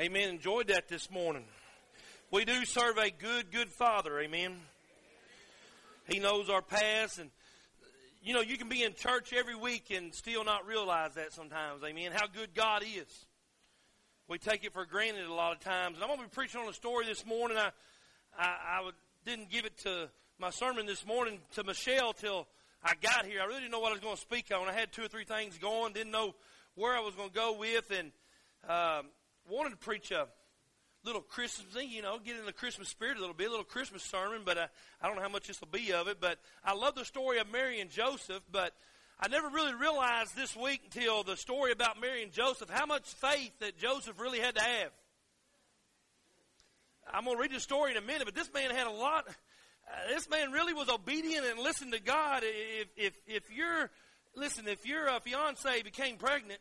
Amen. Enjoyed that this morning. We do serve a good, good Father. Amen. He knows our past and you know, you can be in church every week and still not realize that sometimes. Amen. How good God is. We take it for granted a lot of times. And I'm going to be preaching on a story this morning. I, I, I didn't give it to my sermon this morning to Michelle till I got here. I really didn't know what I was going to speak on. I had two or three things going, didn't know where I was going to go with, and um, wanted to preach a little Christmas thing, you know, get in the Christmas spirit a little bit, a little Christmas sermon, but uh, I don't know how much this will be of it. But I love the story of Mary and Joseph, but I never really realized this week until the story about Mary and Joseph how much faith that Joseph really had to have. I'm going to read the story in a minute, but this man had a lot. Uh, this man really was obedient and listened to God. If if if you're listen, if your uh, fiance became pregnant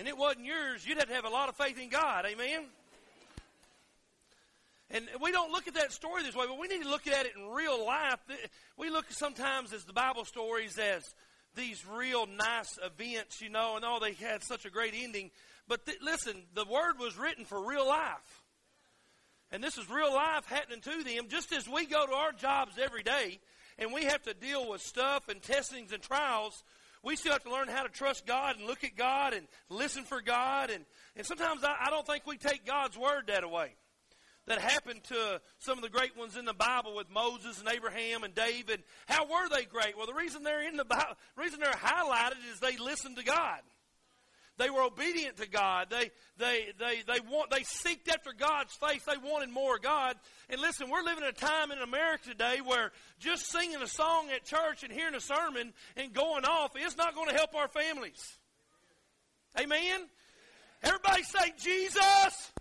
and it wasn't yours, you'd have to have a lot of faith in God. Amen? And we don't look at that story this way, but we need to look at it in real life. We look sometimes as the Bible stories as these real nice events, you know, and oh, they had such a great ending. But th- listen, the word was written for real life. And this is real life happening to them, just as we go to our jobs every day and we have to deal with stuff and testings and trials we still have to learn how to trust God and look at God and listen for God. And, and sometimes I, I don't think we take God's word that away. That happened to some of the great ones in the Bible with Moses and Abraham and David. How were they great? Well, the reason they're in the Bible, reason they're highlighted is they listened to God. They were obedient to God. They, they, they, they, want, they seeked after God's face. They wanted more of God. And listen, we're living in a time in America today where just singing a song at church and hearing a sermon and going off is not going to help our families. Amen? Everybody say, Jesus!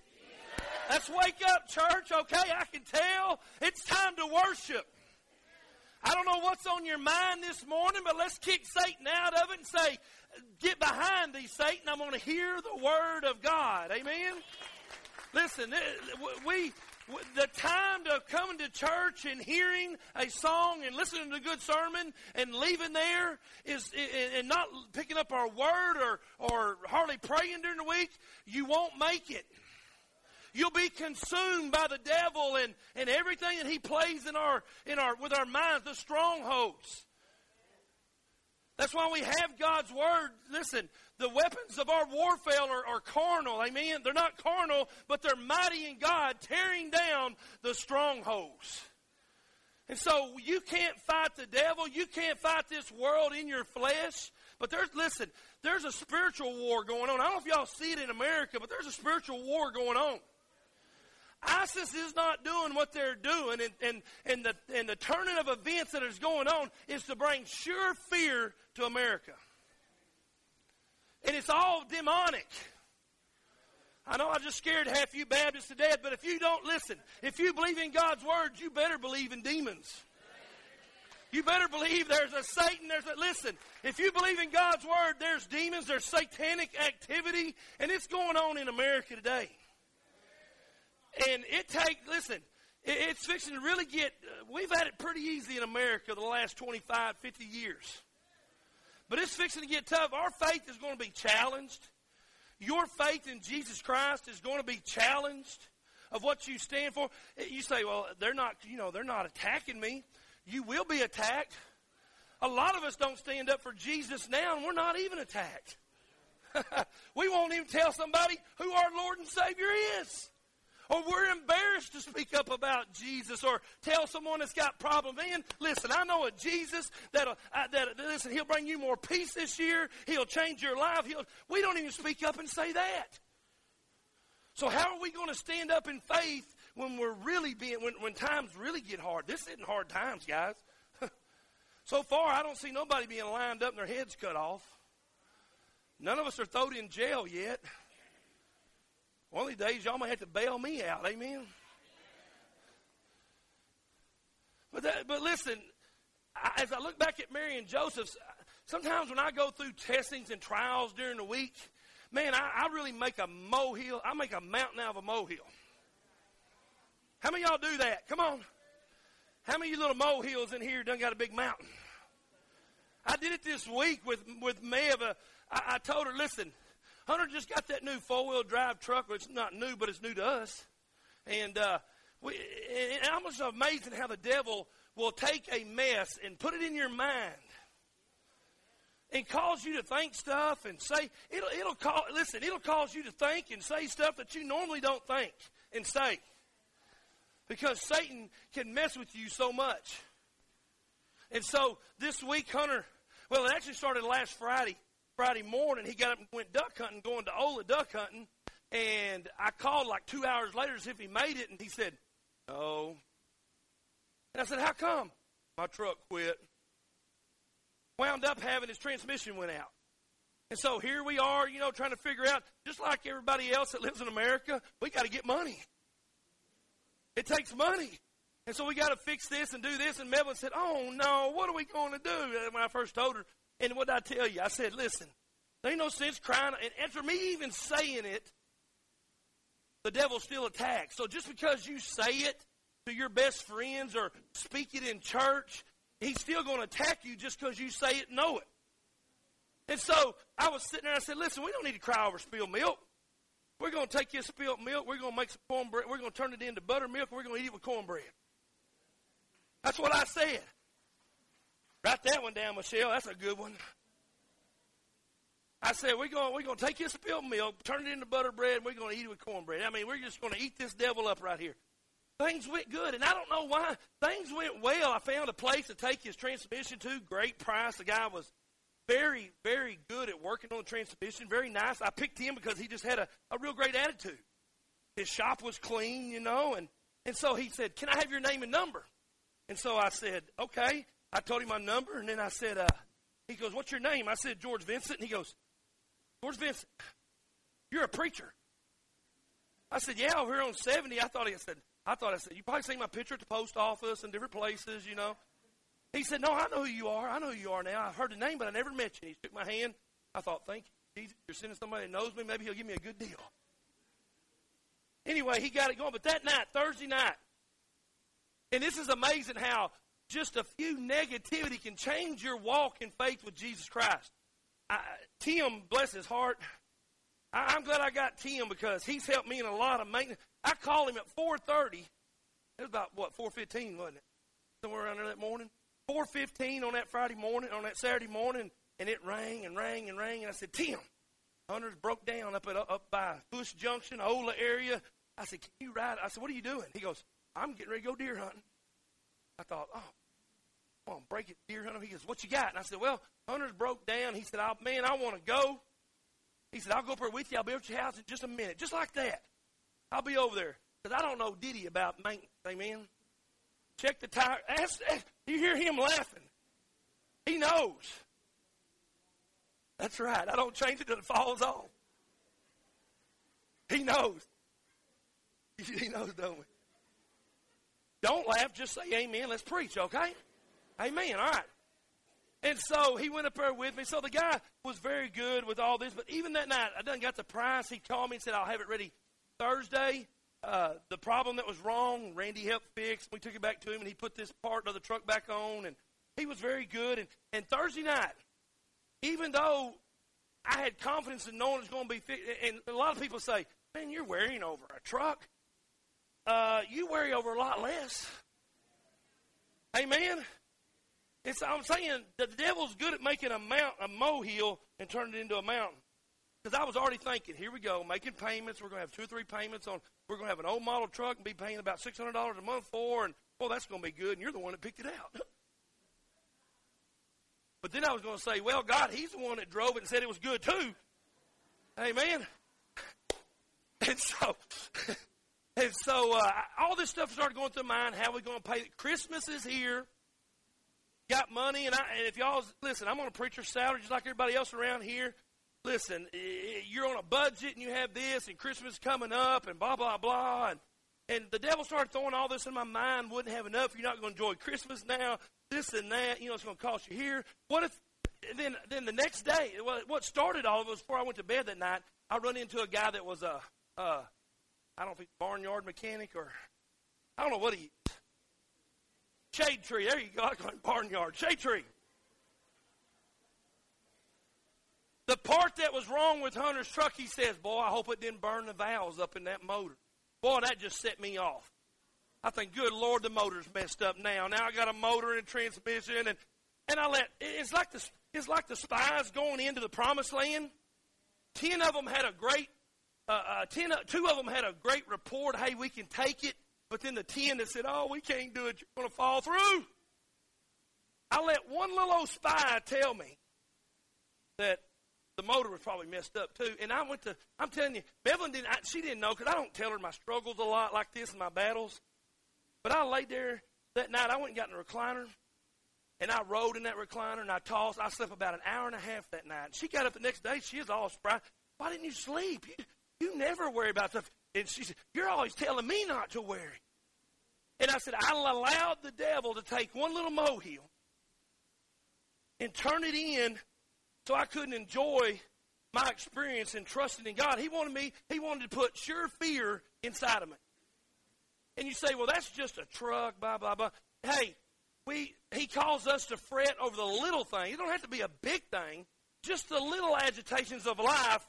Let's wake up, church. Okay, I can tell. It's time to worship. I don't know what's on your mind this morning, but let's kick Satan out of it and say, get behind thee, Satan. I'm going to hear the word of God. Amen? Listen, eh, we, the time to coming to church and hearing a song and listening to a good sermon and leaving there is and not picking up our word or or hardly praying during the week, you won't make it. You'll be consumed by the devil and, and everything that he plays in our in our with our minds, the strongholds. That's why we have God's Word. Listen, the weapons of our warfare are, are, carnal. Amen. They're not carnal, but they're mighty in God, tearing down the strongholds. And so you can't fight the devil. You can't fight this world in your flesh. But there's, listen, there's a spiritual war going on. I don't know if y'all see it in America, but there's a spiritual war going on. ISIS is not doing what they're doing, and, and, and, the, and the turning of events that is going on is to bring sure fear to America. And it's all demonic. I know I just scared half you Baptists to death, but if you don't listen, if you believe in God's word, you better believe in demons. You better believe there's a Satan, there's a, listen, if you believe in God's word, there's demons, there's satanic activity, and it's going on in America today. And it takes, listen, it, it's fixing to really get, uh, we've had it pretty easy in America the last 25, 50 years. But it's fixing to get tough. Our faith is going to be challenged. Your faith in Jesus Christ is going to be challenged of what you stand for. You say, well, they're not, you know, they're not attacking me. You will be attacked. A lot of us don't stand up for Jesus now, and we're not even attacked. we won't even tell somebody who our Lord and Savior is or we're embarrassed to speak up about Jesus or tell someone that's got problems. And listen, I know a Jesus that'll, uh, that, listen, he'll bring you more peace this year. He'll change your life. He'll, we don't even speak up and say that. So how are we going to stand up in faith when we're really being, when, when times really get hard? This isn't hard times, guys. so far, I don't see nobody being lined up and their heads cut off. None of us are thrown in jail yet. One of these days, y'all may have to bail me out. Amen. But that, but listen, I, as I look back at Mary and Joseph, sometimes when I go through testings and trials during the week, man, I, I really make a molehill. I make a mountain out of a molehill. How many y'all do that? Come on. How many little molehills in here done got a big mountain? I did it this week with with Maeva. I, I told her, listen, Hunter just got that new four wheel drive truck. Well, it's not new, but it's new to us. And uh, we, I'm just amazing how the devil will take a mess and put it in your mind and cause you to think stuff and say it'll it'll call listen it'll cause you to think and say stuff that you normally don't think and say because Satan can mess with you so much. And so this week, Hunter, well, it actually started last Friday. Friday morning, he got up and went duck hunting, going to Ola duck hunting. And I called like two hours later see if he made it, and he said, No. And I said, How come? My truck quit. Wound up having his transmission went out. And so here we are, you know, trying to figure out, just like everybody else that lives in America, we got to get money. It takes money. And so we got to fix this and do this. And Melvin said, Oh, no, what are we going to do? When I first told her, and what did I tell you? I said, Listen, there ain't no sense crying. And after me even saying it, the devil still attacks. So just because you say it to your best friends or speak it in church, he's still going to attack you just because you say it know it. And so I was sitting there and I said, Listen, we don't need to cry over spilled milk. We're going to take this spilled milk, we're going to make some cornbread, we're going to turn it into buttermilk, we're going to eat it with cornbread. That's what I said. Write that one down, Michelle. That's a good one. I said, we're going, we're to take this spilled milk, turn it into butter bread, and we're going to eat it with cornbread. I mean, we're just going to eat this devil up right here. Things went good, and I don't know why. Things went well. I found a place to take his transmission to. Great price. The guy was very, very good at working on the transmission. Very nice. I picked him because he just had a, a real great attitude. His shop was clean, you know, and, and so he said, Can I have your name and number? And so I said, Okay. I told him my number, and then I said, uh, He goes, What's your name? I said, George Vincent. And he goes, George Vincent, you're a preacher. I said, Yeah, over here on 70. I thought he said, I thought I said, You probably seen my picture at the post office and different places, you know. He said, No, I know who you are. I know who you are now. I've heard the name, but I never met you. He shook my hand. I thought, Thank you, Jesus. You're sending somebody that knows me. Maybe he'll give me a good deal. Anyway, he got it going. But that night, Thursday night, and this is amazing how just a few negativity can change your walk in faith with Jesus Christ. I, Tim, bless his heart, I, am glad I got Tim because he's helped me in a lot of maintenance. I called him at 4:30. It was about what 4:15, wasn't it? Somewhere around there that morning. 4:15 on that Friday morning, on that Saturday morning, and it rang and rang and rang. And I said, Tim, Hunter's broke down up at up by Bush Junction, Ola area. I said, Can you ride? I said, What are you doing? He goes, I'm getting ready to go deer hunting. I thought, Oh, break it, deer hunter. He goes, What you got? And I said, Well, Hunter's broke down. He said, oh, Man, I want to go. He said, I'll go up there with you. I'll be at your house in just a minute, just like that. I'll be over there because I don't know Diddy about maintenance. Amen. Check the tire. Ask, ask, you hear him laughing. He knows. That's right. I don't change it till it falls off. He knows. He knows, don't we? Don't laugh. Just say amen. Let's preach, okay? Amen. All right. And so he went up there with me. So the guy was very good with all this. But even that night, I done got the price. He called me and said, I'll have it ready Thursday. Uh, the problem that was wrong, Randy helped fix. We took it back to him, and he put this part of the truck back on, and he was very good. And, and Thursday night, even though I had confidence in knowing it's going to be fixed, and a lot of people say, man, you're wearing over a truck. Uh, you worry over a lot less. Amen? I'm saying the devil's good at making a, mount, a molehill and turning it into a mountain. Because I was already thinking, here we go, making payments. We're going to have two or three payments on. We're going to have an old model truck and be paying about six hundred dollars a month for, and well, that's going to be good. And you're the one that picked it out. but then I was going to say, well, God, He's the one that drove it and said it was good too. Amen. And so, and so, uh, all this stuff started going through my mind. How are we going to pay? Christmas is here. Got money, and, I, and if y'all listen, I'm on a preacher's salary just like everybody else around here listen, you're on a budget and you have this and Christmas is coming up and blah, blah, blah. And, and the devil started throwing all this in my mind. Wouldn't have enough. You're not going to enjoy Christmas now. This and that. You know, it's going to cost you here. What if, then, then the next day, what started all of it was before I went to bed that night, I run into a guy that was a, a I don't think barnyard mechanic or, I don't know what he Shade tree. There you go. I call it barnyard. Shade tree. The part that was wrong with Hunter's truck, he says, Boy, I hope it didn't burn the valves up in that motor. Boy, that just set me off. I think, good Lord, the motor's messed up now. Now I got a motor and a transmission, and and I let it's like the it's like the spies going into the promised land. Ten of them had a great, uh, uh, ten, two of them had a great report. Hey, we can take it. But then the ten that said, "Oh, we can't do it. You're going to fall through." I let one little old spy tell me that the motor was probably messed up too. And I went to, I'm telling you, Bevelyn didn't, I, she didn't know because I don't tell her my struggles a lot like this and my battles. But I laid there that night. I went and got in the recliner, and I rode in that recliner and I tossed. I slept about an hour and a half that night. She got up the next day. She was all surprised. Why didn't you sleep? You, you never worry about stuff. And she said, You're always telling me not to worry. And I said, I allowed the devil to take one little molehill and turn it in so I couldn't enjoy my experience in trusting in God. He wanted me, he wanted to put sure fear inside of me. And you say, well, that's just a truck, blah, blah, blah. Hey, we, he calls us to fret over the little thing. It don't have to be a big thing. Just the little agitations of life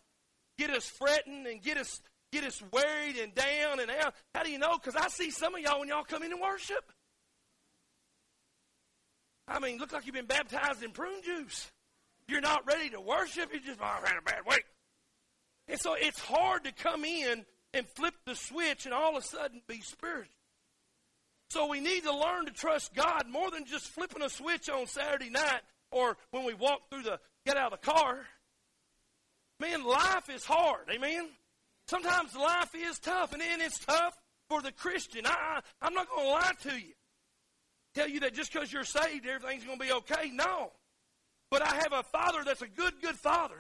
get us fretting and get us get us worried and down and out. How do you know? Because I see some of y'all when y'all come in and worship. I mean, look like you've been baptized in prune juice. You're not ready to worship. You're just, oh, I had a bad week. And so it's hard to come in and flip the switch and all of a sudden be spiritual. So we need to learn to trust God more than just flipping a switch on Saturday night or when we walk through the get out of the car. Man, life is hard. Amen. Sometimes life is tough, and it's tough for the Christian. I, I, am not going to lie to you. Tell you that just because you're saved, everything's going to be okay. No. But I have a father that's a good, good father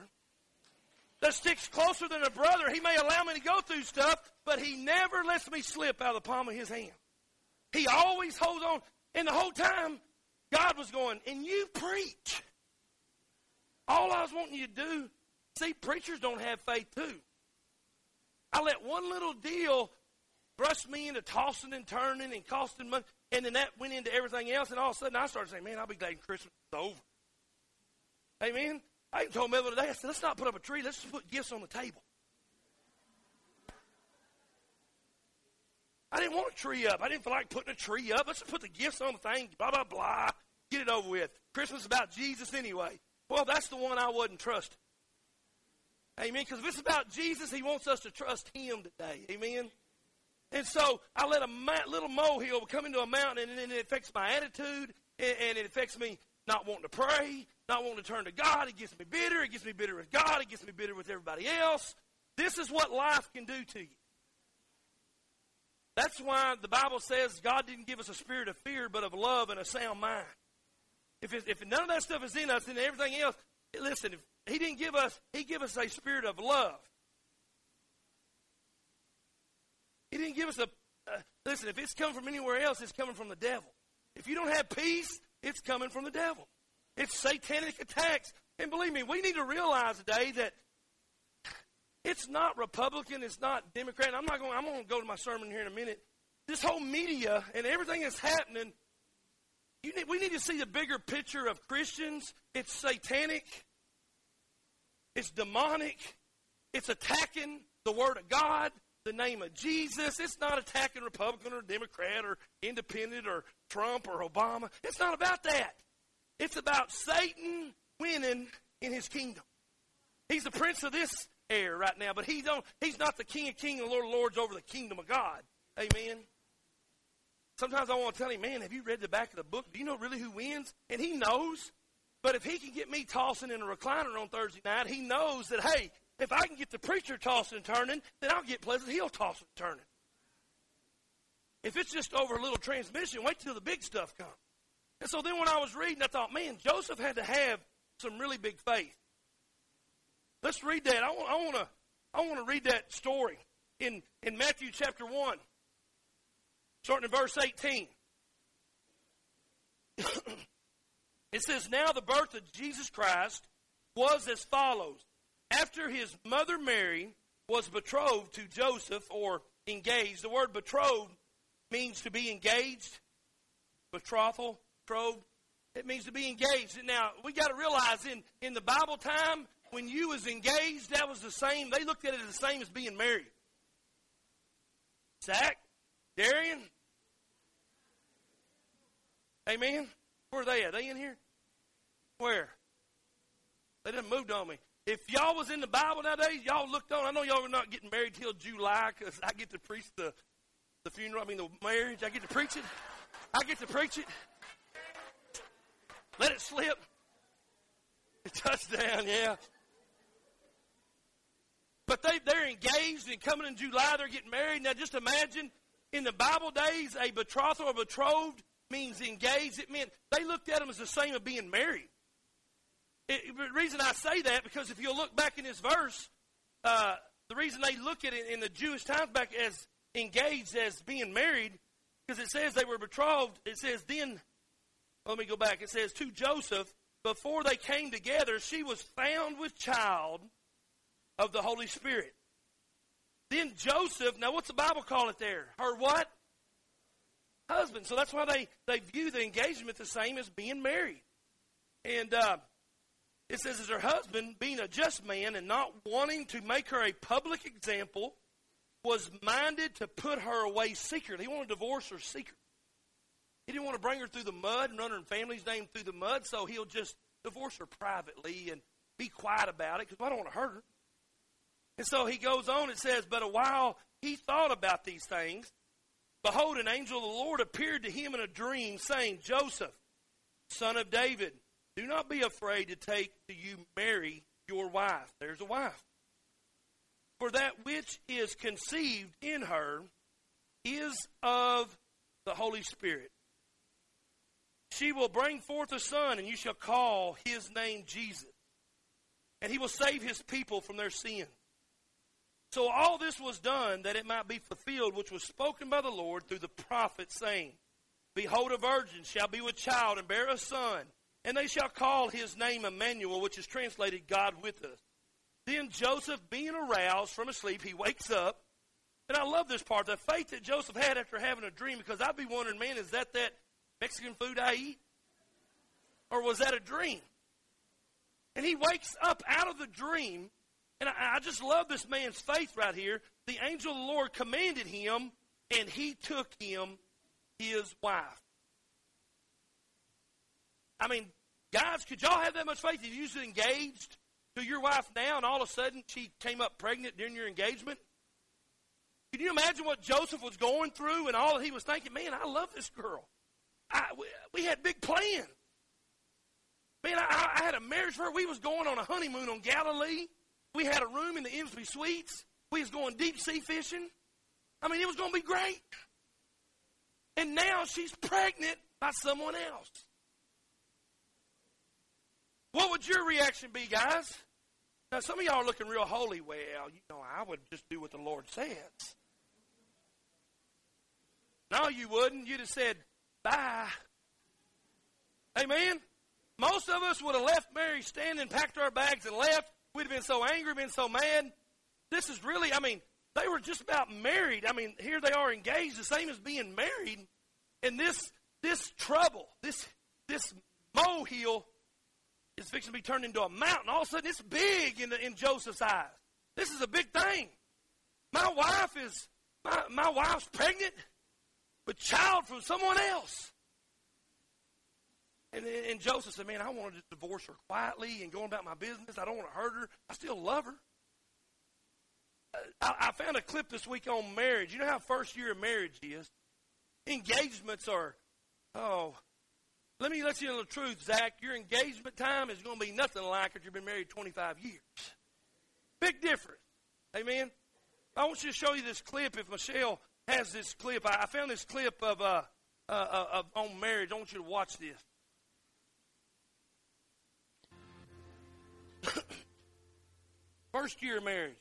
that sticks closer than a brother. He may allow me to go through stuff, but he never lets me slip out of the palm of his hand. He always holds on. And the whole time, God was going, and you preach. All I was wanting you to do, see, preachers don't have faith too. I let one little deal brush me into tossing and turning and costing money, and then that went into everything else, and all of a sudden I started saying, man, I'll be glad Christmas is over. Amen? I even told Melvin today, I said, let's not put up a tree, let's just put gifts on the table. I didn't want a tree up. I didn't feel like putting a tree up. Let's just put the gifts on the thing, blah, blah, blah. Get it over with. Christmas is about Jesus anyway. Well, that's the one I wouldn't trust. Amen. Because if it's about Jesus, He wants us to trust Him today. Amen. And so I let a ma- little molehill come into a mountain, and, and it affects my attitude, and, and it affects me not wanting to pray, not wanting to turn to God. It gets me bitter. It gets me bitter with God. It gets me bitter with everybody else. This is what life can do to you. That's why the Bible says God didn't give us a spirit of fear, but of love and a sound mind. If, if none of that stuff is in us, then everything else, listen, He didn't give us, He gave us a spirit of love. He didn't give us a, uh, listen, if it's coming from anywhere else, it's coming from the devil. If you don't have peace, it's coming from the devil. It's satanic attacks. And believe me, we need to realize today that it's not Republican, it's not Democrat. I'm not going. I'm going to go to my sermon here in a minute. This whole media and everything that's happening. Need, we need to see the bigger picture of Christians. It's satanic. It's demonic. It's attacking the Word of God, the name of Jesus. It's not attacking Republican or Democrat or Independent or Trump or Obama. It's not about that. It's about Satan winning in his kingdom. He's the prince of this air right now, but he don't, he's not the king of kings and lord of lords over the kingdom of God. Amen. Sometimes I want to tell him, man, have you read the back of the book? Do you know really who wins? And he knows. But if he can get me tossing in a recliner on Thursday night, he knows that, hey, if I can get the preacher tossing and turning, then I'll get Pleasant Hill tossing and turning. If it's just over a little transmission, wait till the big stuff comes. And so then when I was reading, I thought, man, Joseph had to have some really big faith. Let's read that. I want, I want to I want to read that story in, in Matthew chapter 1, starting in verse 18. it says, Now the birth of Jesus Christ was as follows. After his mother Mary was betrothed to Joseph or engaged, the word betrothed means to be engaged, betrothal, betrothed. It means to be engaged. Now, we got to realize in, in the Bible time, when you was engaged, that was the same. They looked at it the same as being married. Zach, Darian, Amen. Where are they at? Are they in here? Where? They didn't moved on me. If y'all was in the Bible nowadays, y'all looked on. I know y'all were not getting married till July because I get to preach the the funeral. I mean the marriage. I get to preach it. I get to preach it. Let it slip. Touchdown, yeah. But they, they're engaged and coming in July, they're getting married. Now just imagine in the Bible days, a betrothal or betrothed means engaged. It meant they looked at them as the same as being married. It, the reason I say that, because if you'll look back in this verse, uh, the reason they look at it in the Jewish times back as engaged as being married, because it says they were betrothed, it says then, let me go back, it says to Joseph, before they came together, she was found with child of the Holy Spirit. Then Joseph, now what's the Bible call it there? Her what? husband. So that's why they, they view the engagement the same as being married. And uh, it says, as her husband, being a just man and not wanting to make her a public example, was minded to put her away secretly. He wanted to divorce her secretly. He didn't want to bring her through the mud and run her family's name through the mud, so he'll just divorce her privately and be quiet about it because I don't want to hurt her. And so he goes on, it says, But a while he thought about these things, Behold, an angel of the Lord appeared to him in a dream, saying, Joseph, son of David, do not be afraid to take to you Mary, your wife. There's a wife. For that which is conceived in her is of the Holy Spirit. She will bring forth a son, and you shall call his name Jesus. And he will save his people from their sins. So all this was done that it might be fulfilled, which was spoken by the Lord through the prophet, saying, Behold, a virgin shall be with child and bear a son, and they shall call his name Emmanuel, which is translated God with us. Then Joseph, being aroused from a sleep, he wakes up. And I love this part, the faith that Joseph had after having a dream, because I'd be wondering, man, is that that Mexican food I eat? Or was that a dream? And he wakes up out of the dream and I, I just love this man's faith right here. The angel of the Lord commanded him, and he took him his wife. I mean, guys, could y'all have that much faith if you was engaged to your wife now, and all of a sudden she came up pregnant during your engagement? Can you imagine what Joseph was going through and all that he was thinking? Man, I love this girl. I, we, we had big plans. Man, I, I had a marriage for her. We was going on a honeymoon on Galilee. We had a room in the Embassy Suites. We was going deep sea fishing. I mean, it was going to be great. And now she's pregnant by someone else. What would your reaction be, guys? Now, some of y'all are looking real holy. Well, you know, I would just do what the Lord says. No, you wouldn't. You'd have said, bye. Amen? Most of us would have left Mary standing, packed our bags, and left. We'd have been so angry, been so mad. This is really, I mean, they were just about married. I mean, here they are engaged, the same as being married. And this this trouble, this this molehill is fixing to be turned into a mountain. All of a sudden, it's big in, the, in Joseph's eyes. This is a big thing. My wife is my, my wife's pregnant with child from someone else. And, and Joseph said, Man, I want to divorce her quietly and go about my business. I don't want to hurt her. I still love her. Uh, I, I found a clip this week on marriage. You know how first year of marriage is? Engagements are, oh, let me let you know the truth, Zach. Your engagement time is going to be nothing like if you've been married 25 years. Big difference. Amen. I want you to show you this clip. If Michelle has this clip, I, I found this clip of uh, uh, uh, of, on marriage. I want you to watch this. First year of marriage.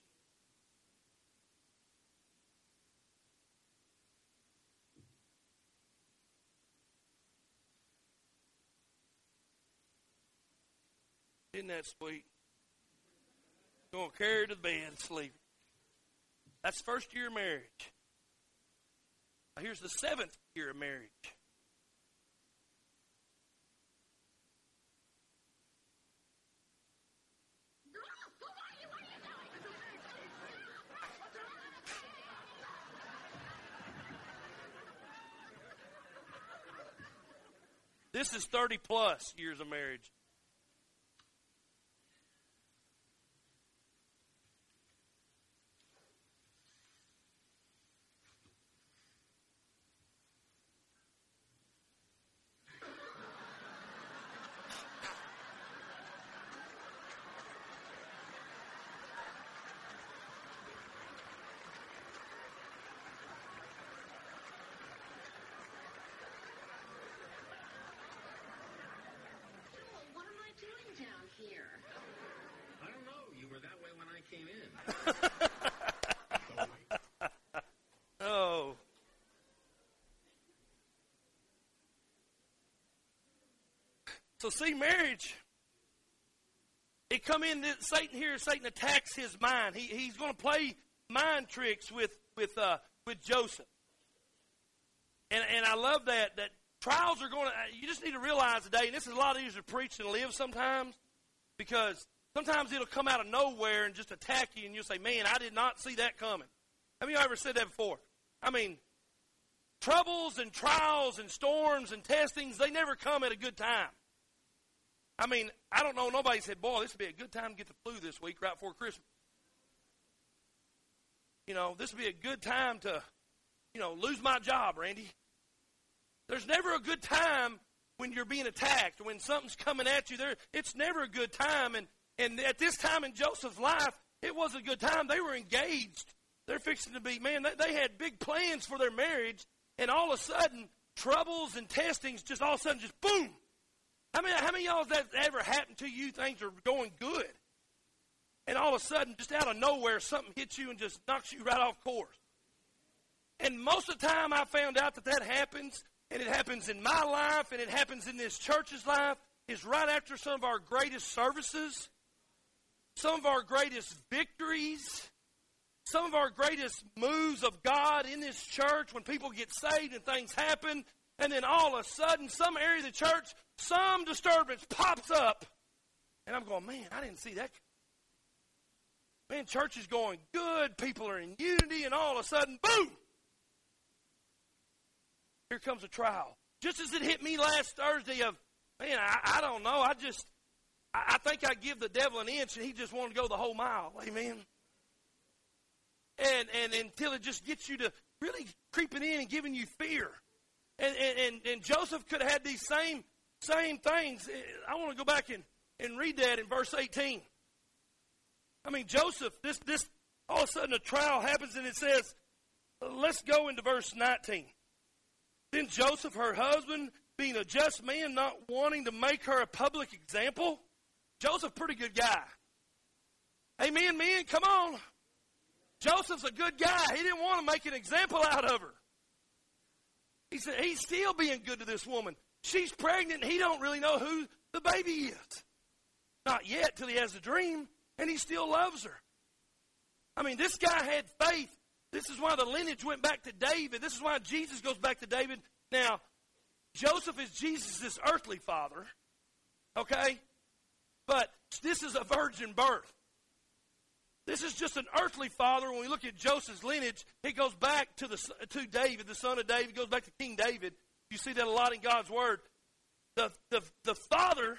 Isn't that sweet? Going to carry to bed and sleep. That's first year of marriage. Now here's the seventh year of marriage. This is 30 plus years of marriage. What am I doing down here? I don't know. You were that way when I came in. Oh. So see, marriage. It come in that Satan here. Satan attacks his mind. He, he's going to play mind tricks with with uh, with Joseph. And and I love that that trials are going to. You just need to realize today, and this is a lot easier to preach and live sometimes, because sometimes it'll come out of nowhere and just attack you, and you'll say, "Man, I did not see that coming." Have you ever said that before? I mean, troubles and trials and storms and testings, they never come at a good time. I mean, I don't know, nobody said, boy, this would be a good time to get the flu this week right before Christmas. You know, this would be a good time to, you know, lose my job, Randy. There's never a good time when you're being attacked, when something's coming at you. There, it's never a good time. And, and at this time in Joseph's life, it was a good time. They were engaged. They're fixing to be, man, they, they had big plans for their marriage, and all of a sudden, troubles and testings just all of a sudden just boom. How many, how many y'all that ever happened to you? Things are going good. And all of a sudden, just out of nowhere, something hits you and just knocks you right off course. And most of the time, I found out that that happens, and it happens in my life, and it happens in this church's life, is right after some of our greatest services, some of our greatest victories, some of our greatest moves of God in this church when people get saved and things happen, and then all of a sudden, some area of the church, some disturbance pops up. And I'm going, man, I didn't see that. Man, church is going good. People are in unity, and all of a sudden, boom! Here comes a trial. Just as it hit me last Thursday of, man, I, I don't know. I just, I, I think I give the devil an inch, and he just wanted to go the whole mile. Amen. And, and until it just gets you to really creeping in and giving you fear. And, and, and, Joseph could have had these same same things. I want to go back and, and read that in verse 18. I mean, Joseph, this, this, all of a sudden a trial happens and it says, let's go into verse 19. Then Joseph, her husband, being a just man, not wanting to make her a public example. Joseph, pretty good guy. Amen, men, come on. Joseph's a good guy. He didn't want to make an example out of her. He said he's still being good to this woman. She's pregnant he don't really know who the baby is. Not yet till he has a dream, and he still loves her. I mean, this guy had faith. This is why the lineage went back to David. This is why Jesus goes back to David. Now, Joseph is Jesus' earthly father, okay? But this is a virgin birth. This is just an earthly father. When we look at Joseph's lineage, he goes back to the to David, the son of David, goes back to King David. You see that a lot in God's Word. The, the, the Father,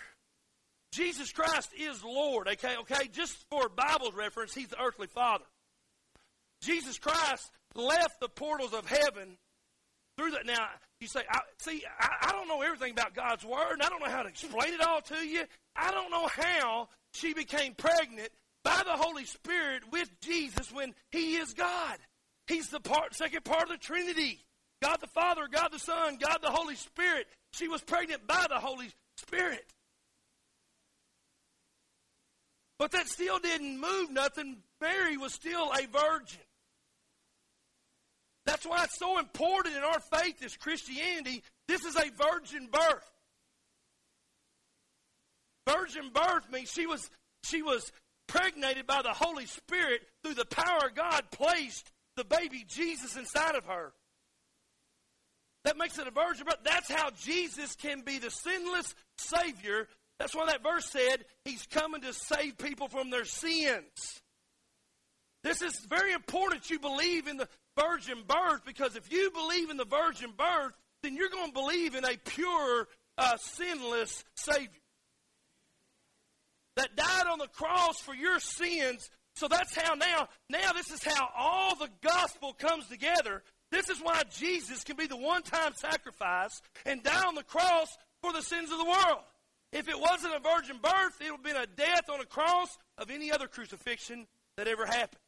Jesus Christ is Lord, okay? Okay, just for Bible reference, He's the earthly Father. Jesus Christ left the portals of heaven through that. Now, you say, I, see, I, I don't know everything about God's Word, and I don't know how to explain it all to you. I don't know how she became pregnant by the Holy Spirit with Jesus when He is God. He's the part, second part of the Trinity. God the Father, God the Son, God the Holy Spirit. She was pregnant by the Holy Spirit. But that still didn't move nothing. Mary was still a virgin. That's why it's so important in our faith as Christianity. This is a virgin birth. Virgin birth means she was she was pregnated by the Holy Spirit through the power of God placed the baby Jesus inside of her. That makes it a virgin birth. That's how Jesus can be the sinless Savior. That's why that verse said he's coming to save people from their sins. This is very important you believe in the virgin birth because if you believe in the virgin birth, then you're going to believe in a pure a sinless Savior that died on the cross for your sins. So that's how now, now this is how all the gospel comes together. This is why Jesus can be the one time sacrifice and die on the cross for the sins of the world. If it wasn't a virgin birth, it would have been a death on a cross of any other crucifixion that ever happened.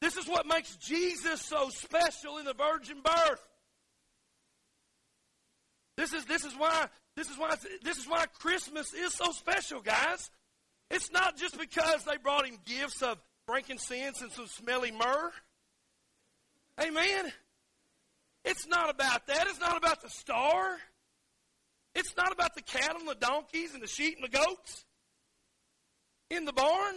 This is what makes Jesus so special in the virgin birth. This is, this is why this is why this is why Christmas is so special, guys. It's not just because they brought him gifts of frankincense and some smelly myrrh. Amen. It's not about that. It's not about the star. It's not about the cattle and the donkeys and the sheep and the goats in the barn.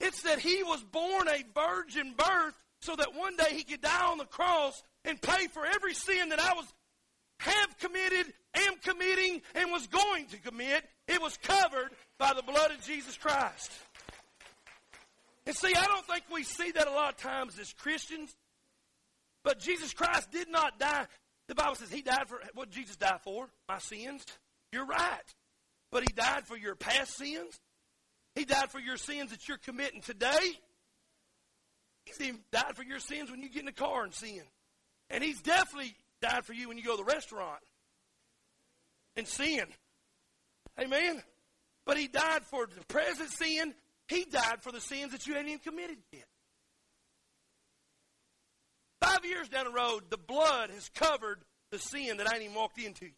It's that he was born a virgin birth so that one day he could die on the cross and pay for every sin that I was have committed, am committing, and was going to commit. It was covered by the blood of Jesus Christ. And see, I don't think we see that a lot of times as Christians. But Jesus Christ did not die. The Bible says he died for what Jesus died for? My sins. You're right. But he died for your past sins. He died for your sins that you're committing today. He's even died for your sins when you get in the car and sin. And he's definitely died for you when you go to the restaurant and sin. Amen. But he died for the present sin. He died for the sins that you hadn't even committed yet. Five years down the road, the blood has covered the sin that I ain't even walked into.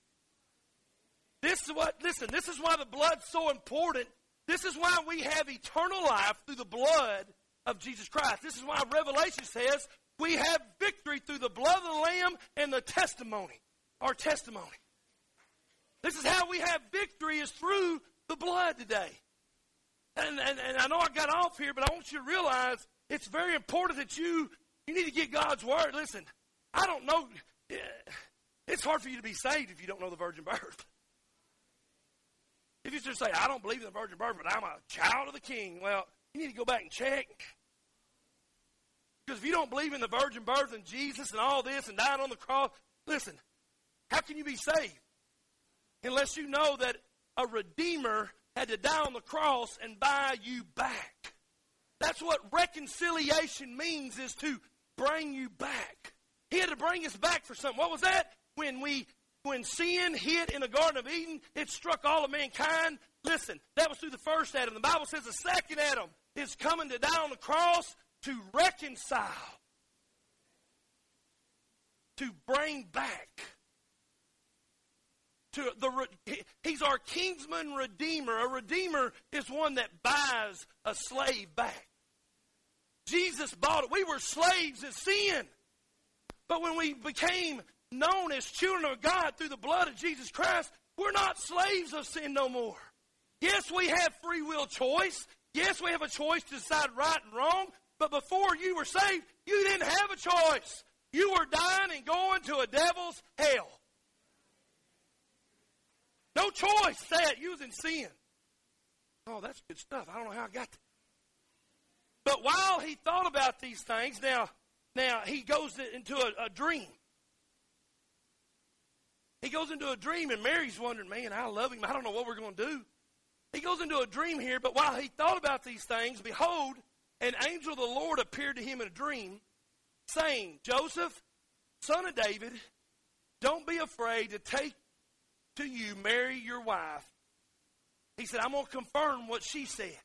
This is what, listen, this is why the blood's so important. This is why we have eternal life through the blood of Jesus Christ. This is why Revelation says we have victory through the blood of the Lamb and the testimony, our testimony. This is how we have victory is through the blood today. And, and, and I know I got off here, but I want you to realize it's very important that you you need to get God's word. Listen, I don't know. Eh, it's hard for you to be saved if you don't know the virgin birth. If you just say, I don't believe in the virgin birth, but I'm a child of the king, well, you need to go back and check. Because if you don't believe in the virgin birth and Jesus and all this and dying on the cross, listen, how can you be saved? Unless you know that a redeemer had to die on the cross and buy you back. That's what reconciliation means is to bring you back. He had to bring us back for something. What was that? When we when sin hit in the Garden of Eden, it struck all of mankind. Listen, that was through the first Adam. The Bible says the second Adam is coming to die on the cross to reconcile, to bring back. To the, he's our kinsman redeemer. A redeemer is one that buys a slave back. Jesus bought it. We were slaves of sin. But when we became known as children of God through the blood of Jesus Christ, we're not slaves of sin no more. Yes, we have free will choice. Yes, we have a choice to decide right and wrong. But before you were saved, you didn't have a choice. You were dying and going to a devil's hell. No choice. That you was in sin. Oh, that's good stuff. I don't know how I got that. But while he thought about these things, now, now he goes into a, a dream. He goes into a dream, and Mary's wondering, man, I love him. I don't know what we're going to do. He goes into a dream here, but while he thought about these things, behold, an angel of the Lord appeared to him in a dream, saying, Joseph, son of David, don't be afraid to take to you Mary, your wife. He said, I'm going to confirm what she said.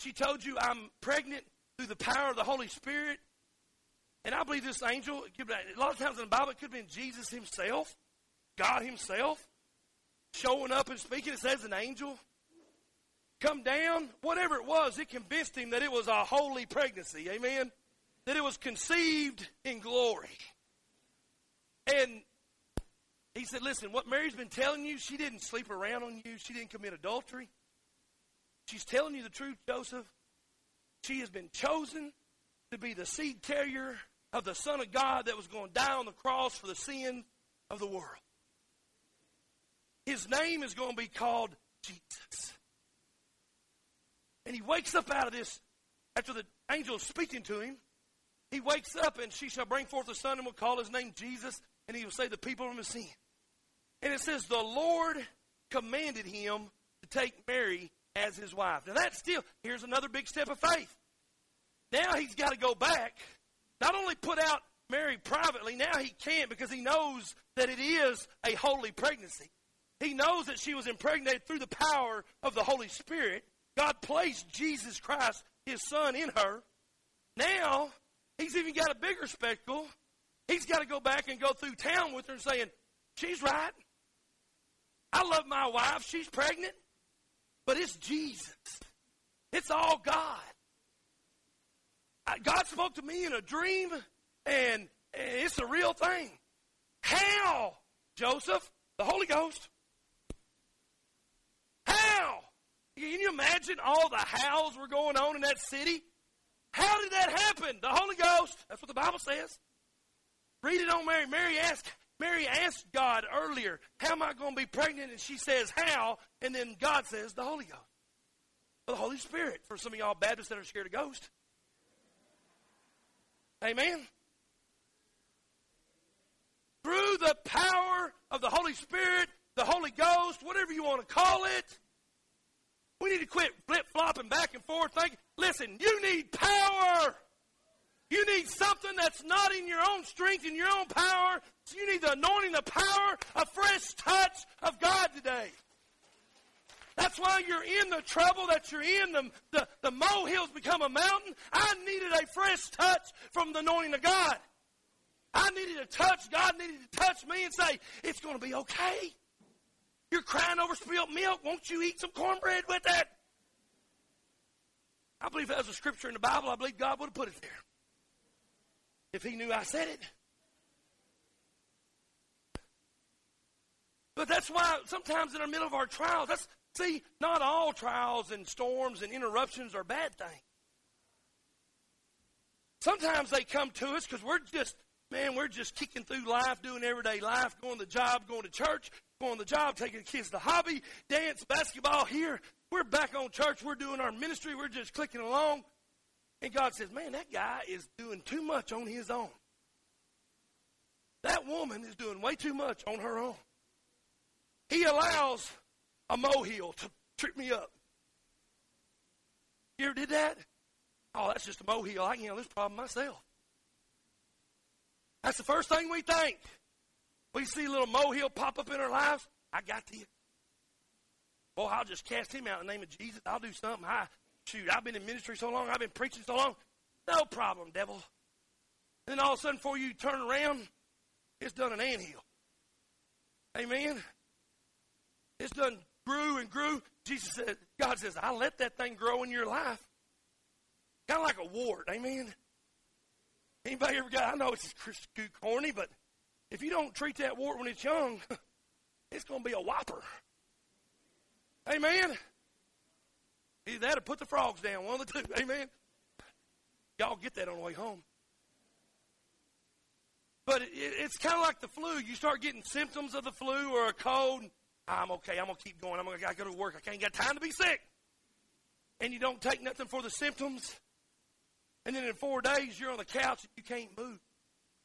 She told you I'm pregnant through the power of the Holy Spirit. And I believe this angel, a lot of times in the Bible, it could have been Jesus himself, God himself, showing up and speaking. It says an angel come down, whatever it was, it convinced him that it was a holy pregnancy. Amen? That it was conceived in glory. And he said, Listen, what Mary's been telling you, she didn't sleep around on you, she didn't commit adultery. She's telling you the truth, Joseph. She has been chosen to be the seed carrier of the Son of God that was going to die on the cross for the sin of the world. His name is going to be called Jesus. And he wakes up out of this after the angel is speaking to him. He wakes up and she shall bring forth a son and will call his name Jesus, and he will save the people from his sin. And it says, The Lord commanded him to take Mary as his wife. Now, that's still, here's another big step of faith. Now he's got to go back, not only put out Mary privately, now he can't because he knows that it is a holy pregnancy. He knows that she was impregnated through the power of the Holy Spirit. God placed Jesus Christ, his son, in her. Now, he's even got a bigger spectacle. He's got to go back and go through town with her and saying, She's right. I love my wife. She's pregnant. But it's Jesus. It's all God. God spoke to me in a dream, and it's a real thing. How, Joseph? The Holy Ghost. How? Can you imagine all the howls were going on in that city? How did that happen? The Holy Ghost. That's what the Bible says. Read it on Mary. Mary asked, Mary asked God earlier, How am I going to be pregnant? And she says, How? And then God says, The Holy Ghost. The Holy Spirit. For some of y'all Baptists that are scared of ghosts. Amen. Through the power of the Holy Spirit, the Holy Ghost, whatever you want to call it, we need to quit flip flopping back and forth thinking. Listen, you need power. You need something that's not in your own strength, in your own power. You need the anointing, the power, a fresh touch of God today. That's why you're in the trouble that you're in. The, the, the molehills become a mountain. I needed a fresh touch from the anointing of God. I needed a touch. God needed to touch me and say, it's going to be okay. You're crying over spilt milk. Won't you eat some cornbread with that? I believe that was a scripture in the Bible. I believe God would have put it there. If he knew I said it. But that's why sometimes in the middle of our trials, that's see, not all trials and storms and interruptions are bad things. Sometimes they come to us because we're just, man, we're just kicking through life, doing everyday life, going to job, going to church, going to job, taking the kids to hobby, dance, basketball here. We're back on church. We're doing our ministry. We're just clicking along. And God says, man, that guy is doing too much on his own. That woman is doing way too much on her own. He allows a molehill to trip me up. You ever did that? Oh, that's just a molehill. I can handle this problem myself. That's the first thing we think. We see a little molehill pop up in our lives. I got you. Boy, I'll just cast him out in the name of Jesus. I'll do something. I shoot, I've been in ministry so long, I've been preaching so long. No problem, devil. And then all of a sudden, before you turn around, it's done an anthill. Amen. It's done grew and grew. Jesus said, God says, I let that thing grow in your life. Kind of like a wart. Amen. Anybody ever got? I know it's just corny, but if you don't treat that wart when it's young, it's going to be a whopper. Amen. Either that or put the frogs down, one of the two. Amen. Y'all get that on the way home. But it, it, it's kind of like the flu. You start getting symptoms of the flu or a cold. I'm okay. I'm gonna keep going. I'm gonna go to work. I can't get time to be sick. And you don't take nothing for the symptoms. And then in four days you're on the couch and you can't move.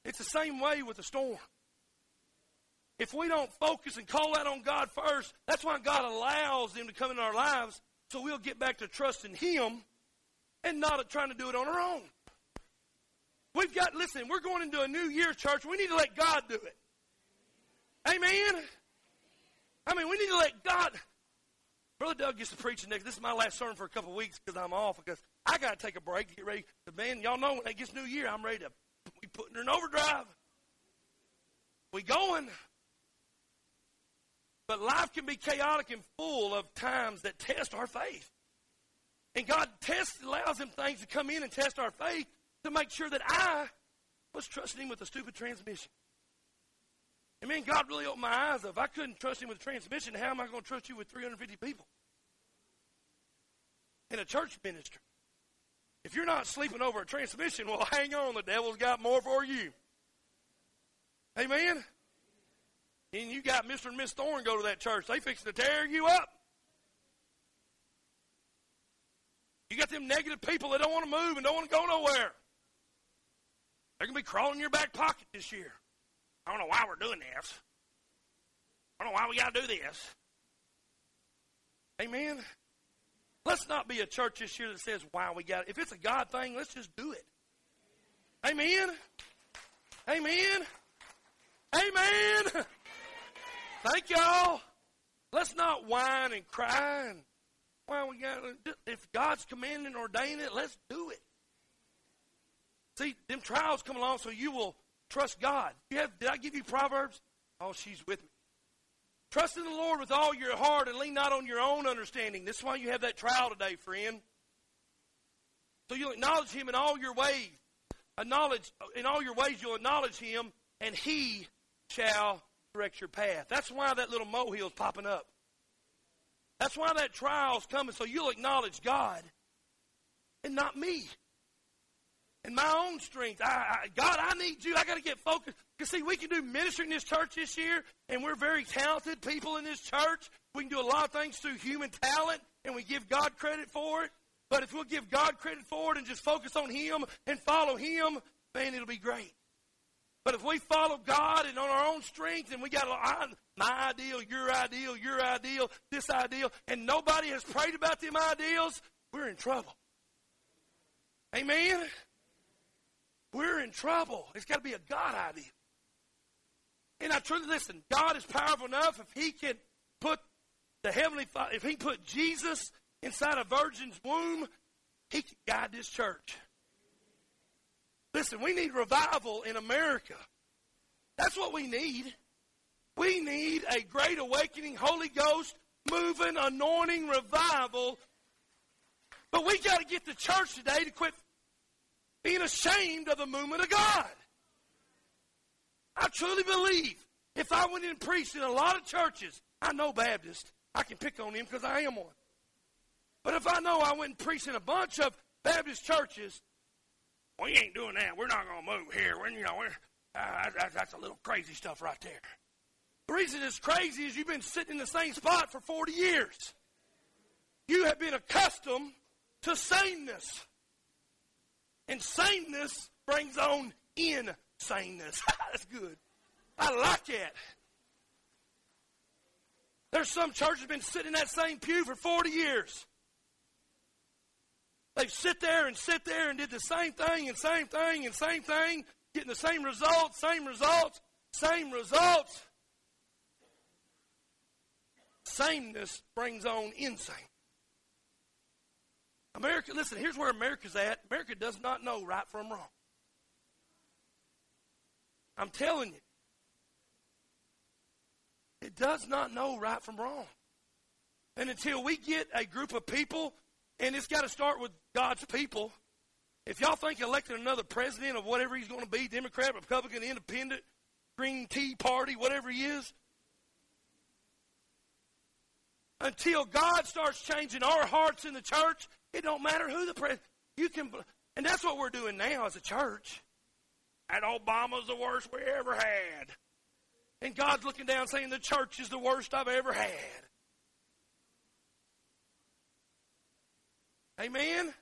It's the same way with the storm. If we don't focus and call out on God first, that's why God allows them to come into our lives so we'll get back to trusting Him and not trying to do it on our own. We've got, listen, we're going into a new year, church. We need to let God do it. Amen. I mean, we need to let God. Brother Doug gets to preach next. This is my last sermon for a couple of weeks because I'm off because I got to take a break get ready. The man, y'all know when it gets New Year, I'm ready to be putting her in overdrive. We going. But life can be chaotic and full of times that test our faith. And God tests, allows them things to come in and test our faith to make sure that I was trusting Him with a stupid transmission. I mean, God really opened my eyes up. If I couldn't trust Him with a transmission, how am I going to trust you with 350 people? In a church ministry. If you're not sleeping over a transmission, well, hang on, the devil's got more for you. Amen? And you got Mr. and Miss Thorne go to that church. They fixing to tear you up. You got them negative people that don't want to move and don't want to go nowhere. They're going to be crawling in your back pocket this year. I don't know why we're doing this. I don't know why we got to do this. Amen. Let's not be a church this year that says, why we got it. If it's a God thing, let's just do it. Amen. Amen. Amen. Thank y'all. Let's not whine and cry and why we got if God's commanding and ordaining it, let's do it. See, them trials come along so you will trust God. You have, did I give you Proverbs? Oh, she's with me. Trust in the Lord with all your heart and lean not on your own understanding. This is why you have that trial today, friend. So you'll acknowledge Him in all your ways. Acknowledge in all your ways you'll acknowledge Him, and He shall direct your path. That's why that little molehill's popping up. That's why that trial's coming. So you'll acknowledge God, and not me and my own strength. I, I, God, I need you. I got to get focused. Because, see, we can do ministry in this church this year, and we're very talented people in this church. We can do a lot of things through human talent, and we give God credit for it. But if we'll give God credit for it and just focus on Him and follow Him, man, it'll be great. But if we follow God and on our own strength, and we got my ideal, your ideal, your ideal, this ideal, and nobody has prayed about them ideals, we're in trouble. Amen? we're in trouble. It's got to be a God idea. And I truly listen, God is powerful enough if He can put the Heavenly Father, if He put Jesus inside a virgin's womb, He can guide this church. Listen, we need revival in America. That's what we need. We need a great awakening, Holy Ghost, moving, anointing, revival. But we got to get the church today to quit being ashamed of the movement of God. I truly believe if I went and preached in a lot of churches, I know Baptist, I can pick on him because I am one. But if I know I went and preached in a bunch of Baptist churches, we ain't doing that. We're not going to move here. We're, you know, we're, uh, that's, that's a little crazy stuff right there. The reason it's crazy is you've been sitting in the same spot for 40 years. You have been accustomed to sameness. And sameness brings on insaneness. That's good. I like it. There's some churches been sitting in that same pew for 40 years. They sit there and sit there and did the same thing and same thing and same thing, getting the same results, same results, same results. Sameness brings on insane. America, listen, here's where America's at. America does not know right from wrong. I'm telling you. It does not know right from wrong. And until we get a group of people, and it's got to start with God's people. If y'all think electing another president of whatever he's going to be, Democrat, Republican, Independent, Green Tea Party, whatever he is, until God starts changing our hearts in the church it don't matter who the president. You can, and that's what we're doing now as a church. And Obama's the worst we ever had. And God's looking down saying the church is the worst I've ever had. Amen?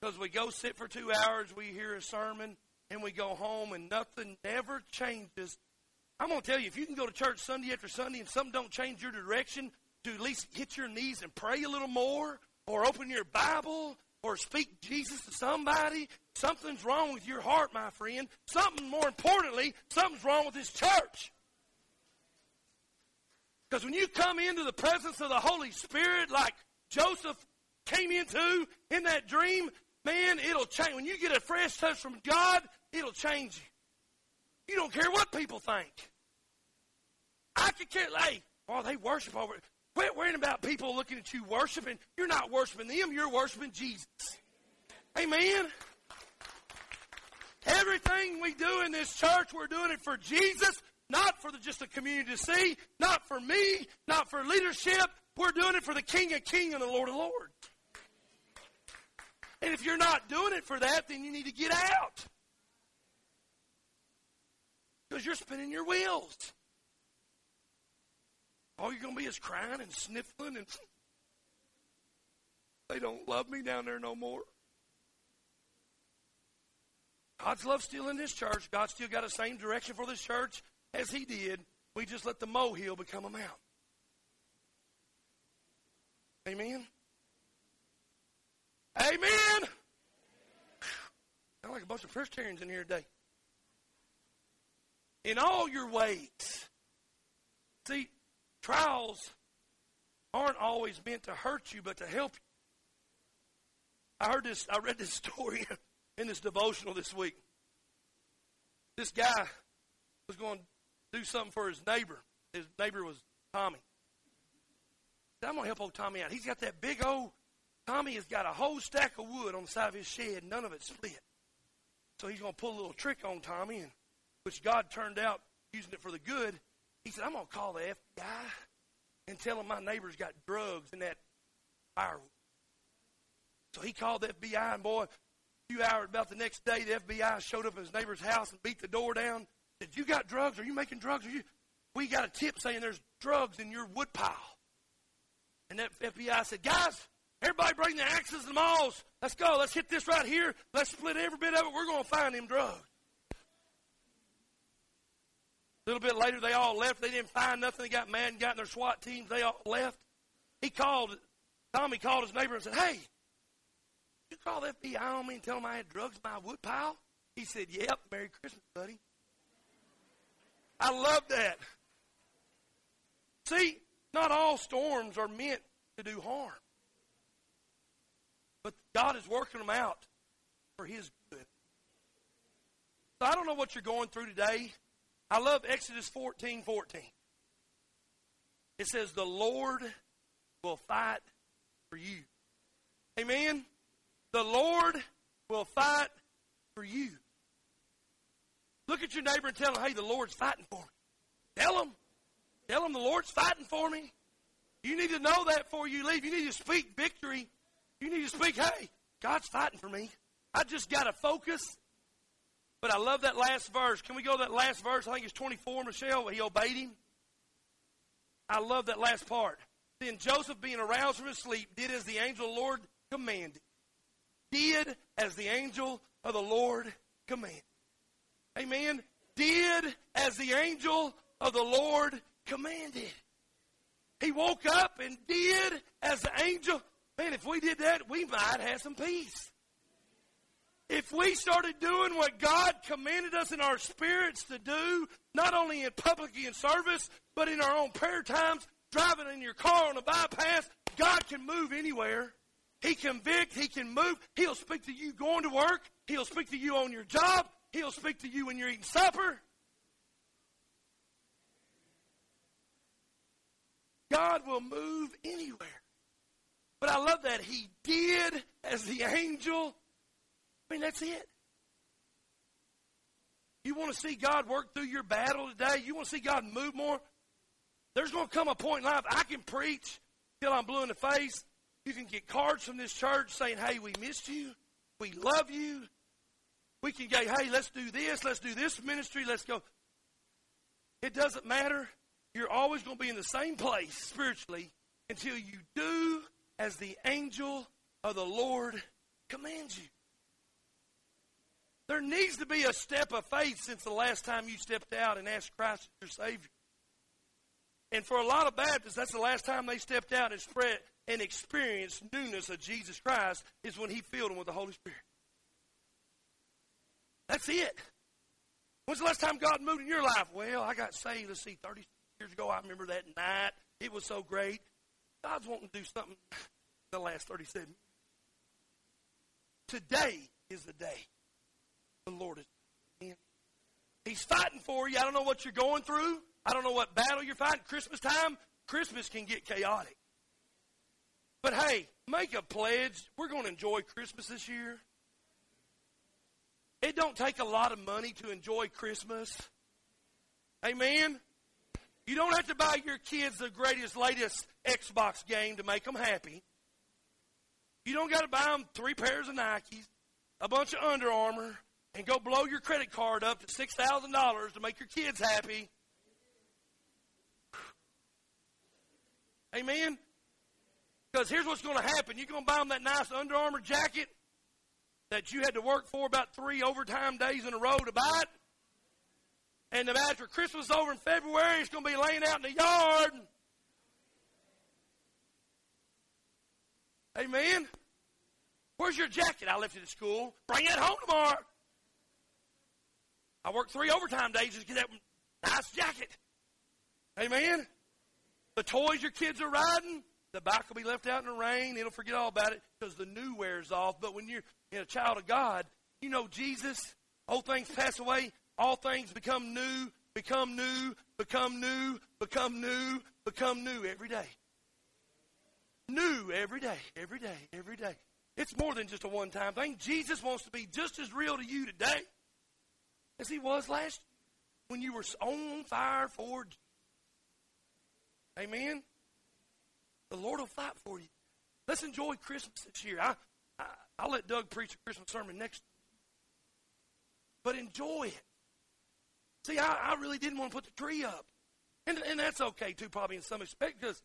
Because we go sit for two hours, we hear a sermon, and we go home, and nothing never changes. I'm going to tell you, if you can go to church Sunday after Sunday and something don't change your direction, to at least hit your knees and pray a little more, or open your Bible or speak Jesus to somebody, something's wrong with your heart, my friend. Something more importantly, something's wrong with this church. Because when you come into the presence of the Holy Spirit, like Joseph came into in that dream, man, it'll change. When you get a fresh touch from God, it'll change you. You don't care what people think. I could care. Hey, oh, they worship over. Quit worrying about people looking at you worshiping. You're not worshiping them, you're worshiping Jesus. Amen. Everything we do in this church, we're doing it for Jesus, not for the, just the community to see, not for me, not for leadership. We're doing it for the King of Kings and the Lord of Lords. And if you're not doing it for that, then you need to get out. Because you're spinning your wheels. All you're going to be is crying and sniffling and they don't love me down there no more. God's love still in this church. God still got the same direction for this church as He did. We just let the molehill become a mountain. Amen. Amen. Sound like a bunch of Presbyterians in here today. In all your ways. See, trials aren't always meant to hurt you, but to help you. I heard this, I read this story in this devotional this week. This guy was going to do something for his neighbor. His neighbor was Tommy. I'm going to help old Tommy out. He's got that big old, Tommy has got a whole stack of wood on the side of his shed, none of it split. So he's going to pull a little trick on Tommy, and which God turned out using it for the good. He said, I'm going to call the FBI and tell them my neighbor's got drugs in that firewood. So he called the FBI, and boy, a few hours about the next day, the FBI showed up at his neighbor's house and beat the door down. Said, "You got drugs? Are you making drugs? Are you?" We got a tip saying there's drugs in your woodpile. And that FBI said, "Guys, everybody bring the axes and the mauls. Let's go. Let's hit this right here. Let's split every bit of it. We're going to find him drugs." A little bit later, they all left. They didn't find nothing. They got mad and got in their SWAT teams. They all left. He called, Tommy called his neighbor and said, Hey, you call the FBI on me and tell them I had drugs in my wood pile? He said, Yep, Merry Christmas, buddy. I love that. See, not all storms are meant to do harm. God is working them out for His good. So I don't know what you're going through today. I love Exodus 14 14. It says, The Lord will fight for you. Amen? The Lord will fight for you. Look at your neighbor and tell him, hey, the Lord's fighting for me. Tell him. Tell him the Lord's fighting for me. You need to know that before you leave. You need to speak victory. You need to speak, hey, God's fighting for me. I just got to focus. But I love that last verse. Can we go to that last verse? I think it's 24, Michelle. He obeyed him. I love that last part. Then Joseph, being aroused from his sleep, did as the angel of the Lord commanded. Did as the angel of the Lord commanded. Amen. Did as the angel of the Lord commanded. He woke up and did as the angel. Man, if we did that, we might have some peace. If we started doing what God commanded us in our spirits to do, not only in public in service, but in our own prayer times, driving in your car on a bypass, God can move anywhere. He can convict, He can move. He'll speak to you going to work. He'll speak to you on your job. He'll speak to you when you're eating supper. God will move anywhere. But I love that He did as the angel. I mean, that's it. You want to see God work through your battle today? You want to see God move more? There's going to come a point in life I can preach till I'm blue in the face. You can get cards from this church saying, hey, we missed you. We love you. We can go, hey, let's do this. Let's do this ministry. Let's go. It doesn't matter. You're always going to be in the same place spiritually until you do as the angel of the Lord commands you. There needs to be a step of faith since the last time you stepped out and asked Christ your Savior. And for a lot of Baptists, that's the last time they stepped out and spread and experienced newness of Jesus Christ is when He filled them with the Holy Spirit. That's it. When's the last time God moved in your life? Well, I got saved, let's see, 30 years ago. I remember that night. It was so great. God's wanting to do something the last 37 Today is the day the Lord is in. He's fighting for you. I don't know what you're going through. I don't know what battle you're fighting. Christmas time, Christmas can get chaotic. But hey, make a pledge. We're going to enjoy Christmas this year. It don't take a lot of money to enjoy Christmas. Amen. You don't have to buy your kids the greatest, latest Xbox game to make them happy. You don't got to buy them three pairs of Nikes, a bunch of Under Armour, and go blow your credit card up to $6,000 to make your kids happy. Amen? Because here's what's going to happen. You're going to buy them that nice Under Armour jacket that you had to work for about three overtime days in a row to buy it. And after Christmas is over in February, it's going to be laying out in the yard. Amen. Where's your jacket? I left it at school. Bring it home tomorrow. I worked three overtime days to get that nice jacket. Amen. The toys your kids are riding, the bike will be left out in the rain. It'll forget all about it because the new wears off. But when you're a child of God, you know Jesus. Old things pass away. All things become new, become new, become new, become new, become new every day. New every day, every day, every day. It's more than just a one time thing. Jesus wants to be just as real to you today as he was last when you were on fire for Amen. The Lord will fight for you. Let's enjoy Christmas this year. I, I I'll let Doug preach a Christmas sermon next. But enjoy it. See, I, I really didn't want to put the tree up. And, and that's okay too, probably in some respect, because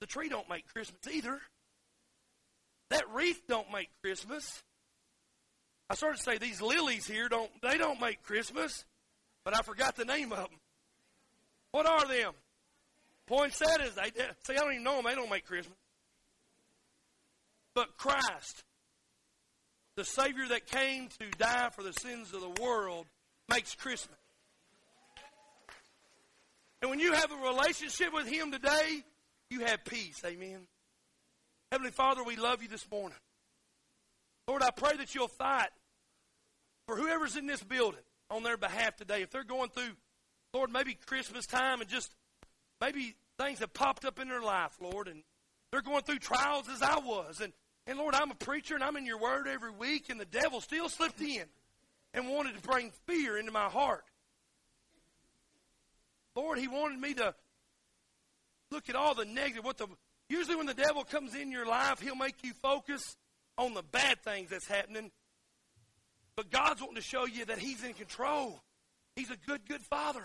the tree don't make Christmas either. That wreath don't make Christmas. I started to say these lilies here don't they don't make Christmas, but I forgot the name of them. What are them? Poinsettias. They see I don't even know them. They don't make Christmas. But Christ, the Savior that came to die for the sins of the world, makes Christmas. And when you have a relationship with Him today, you have peace. Amen. Heavenly Father, we love you this morning. Lord, I pray that you'll fight for whoever's in this building on their behalf today. If they're going through, Lord, maybe Christmas time and just maybe things have popped up in their life, Lord, and they're going through trials as I was. And, and Lord, I'm a preacher and I'm in your word every week, and the devil still slipped in and wanted to bring fear into my heart. Lord, he wanted me to look at all the negative, what the Usually, when the devil comes in your life, he'll make you focus on the bad things that's happening. But God's wanting to show you that He's in control. He's a good, good Father.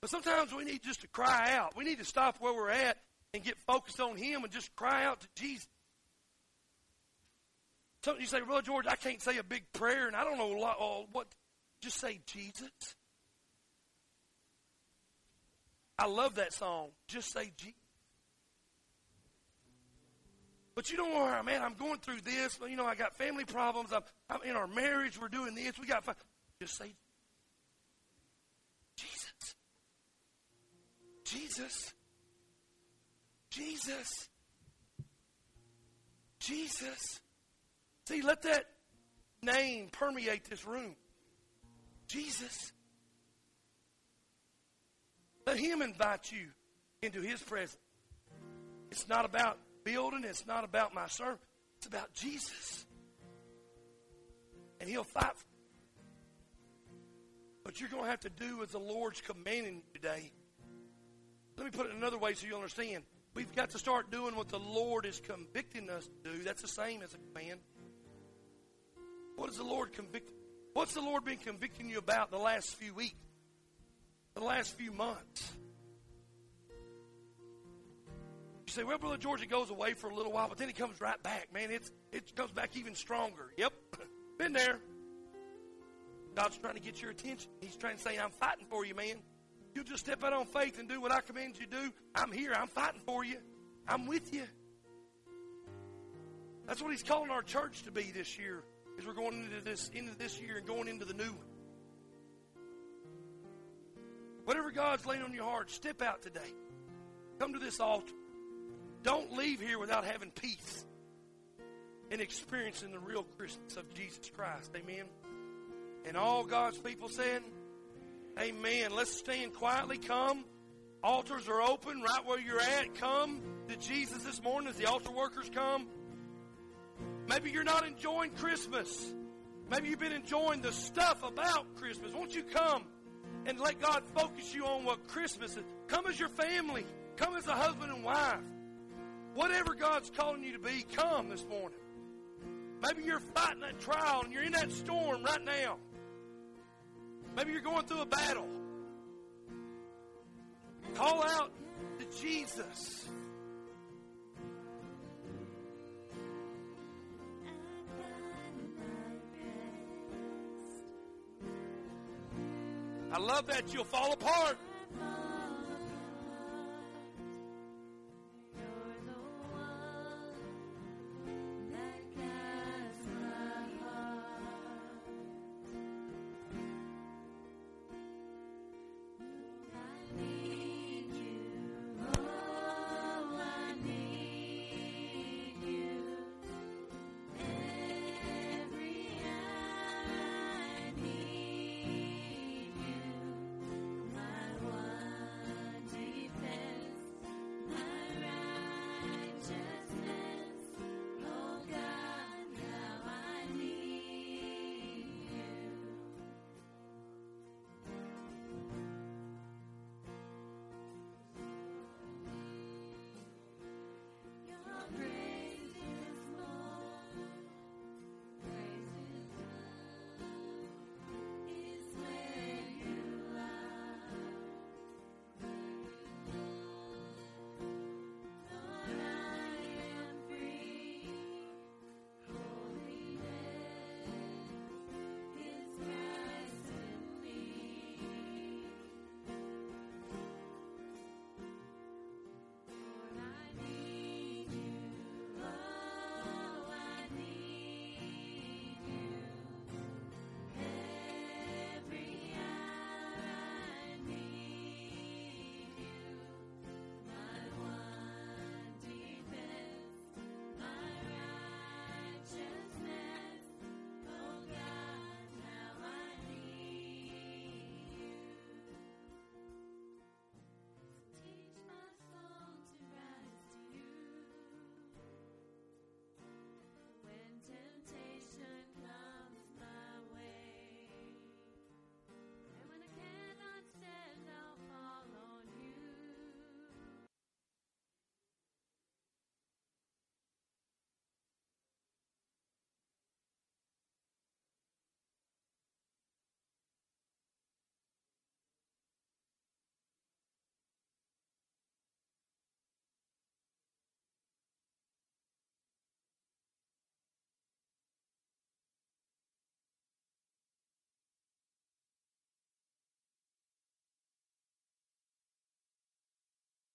But sometimes we need just to cry out. We need to stop where we're at and get focused on Him and just cry out to Jesus. Something you say, Brother George, I can't say a big prayer and I don't know uh, what. Just say Jesus. I love that song. Just say Jesus. But you don't know where I'm. I'm going through this. You know, I got family problems. I'm, I'm in our marriage. We're doing this. We got. Just say Jesus. Jesus. Jesus. Jesus. See, let that name permeate this room. Jesus. Let Him invite you into His presence. It's not about building, it's not about my sermon, it's about Jesus. And He'll fight for. What you're going to have to do as the Lord's commanding today. Let me put it another way so you understand. We've got to start doing what the Lord is convicting us to do. That's the same as a command. What is the Lord convicting? What's the Lord been convicting you about the last few weeks? The last few months. You say, well, Brother George, it goes away for a little while, but then he comes right back. Man, it's, it comes back even stronger. Yep, been there. God's trying to get your attention. He's trying to say, I'm fighting for you, man. You just step out on faith and do what I command you to do. I'm here. I'm fighting for you. I'm with you. That's what he's calling our church to be this year as we're going into this into this year and going into the new one. Whatever God's laying on your heart, step out today. Come to this altar. Don't leave here without having peace and experiencing the real Christmas of Jesus Christ. Amen. And all God's people said, Amen. Let's stand quietly. Come. Altars are open right where you're at. Come to Jesus this morning as the altar workers come. Maybe you're not enjoying Christmas. Maybe you've been enjoying the stuff about Christmas. Won't you come and let God focus you on what Christmas is. Come as your family. Come as a husband and wife. Whatever God's calling you to be, come this morning. Maybe you're fighting that trial and you're in that storm right now. Maybe you're going through a battle. Call out to Jesus. I love that you'll fall apart.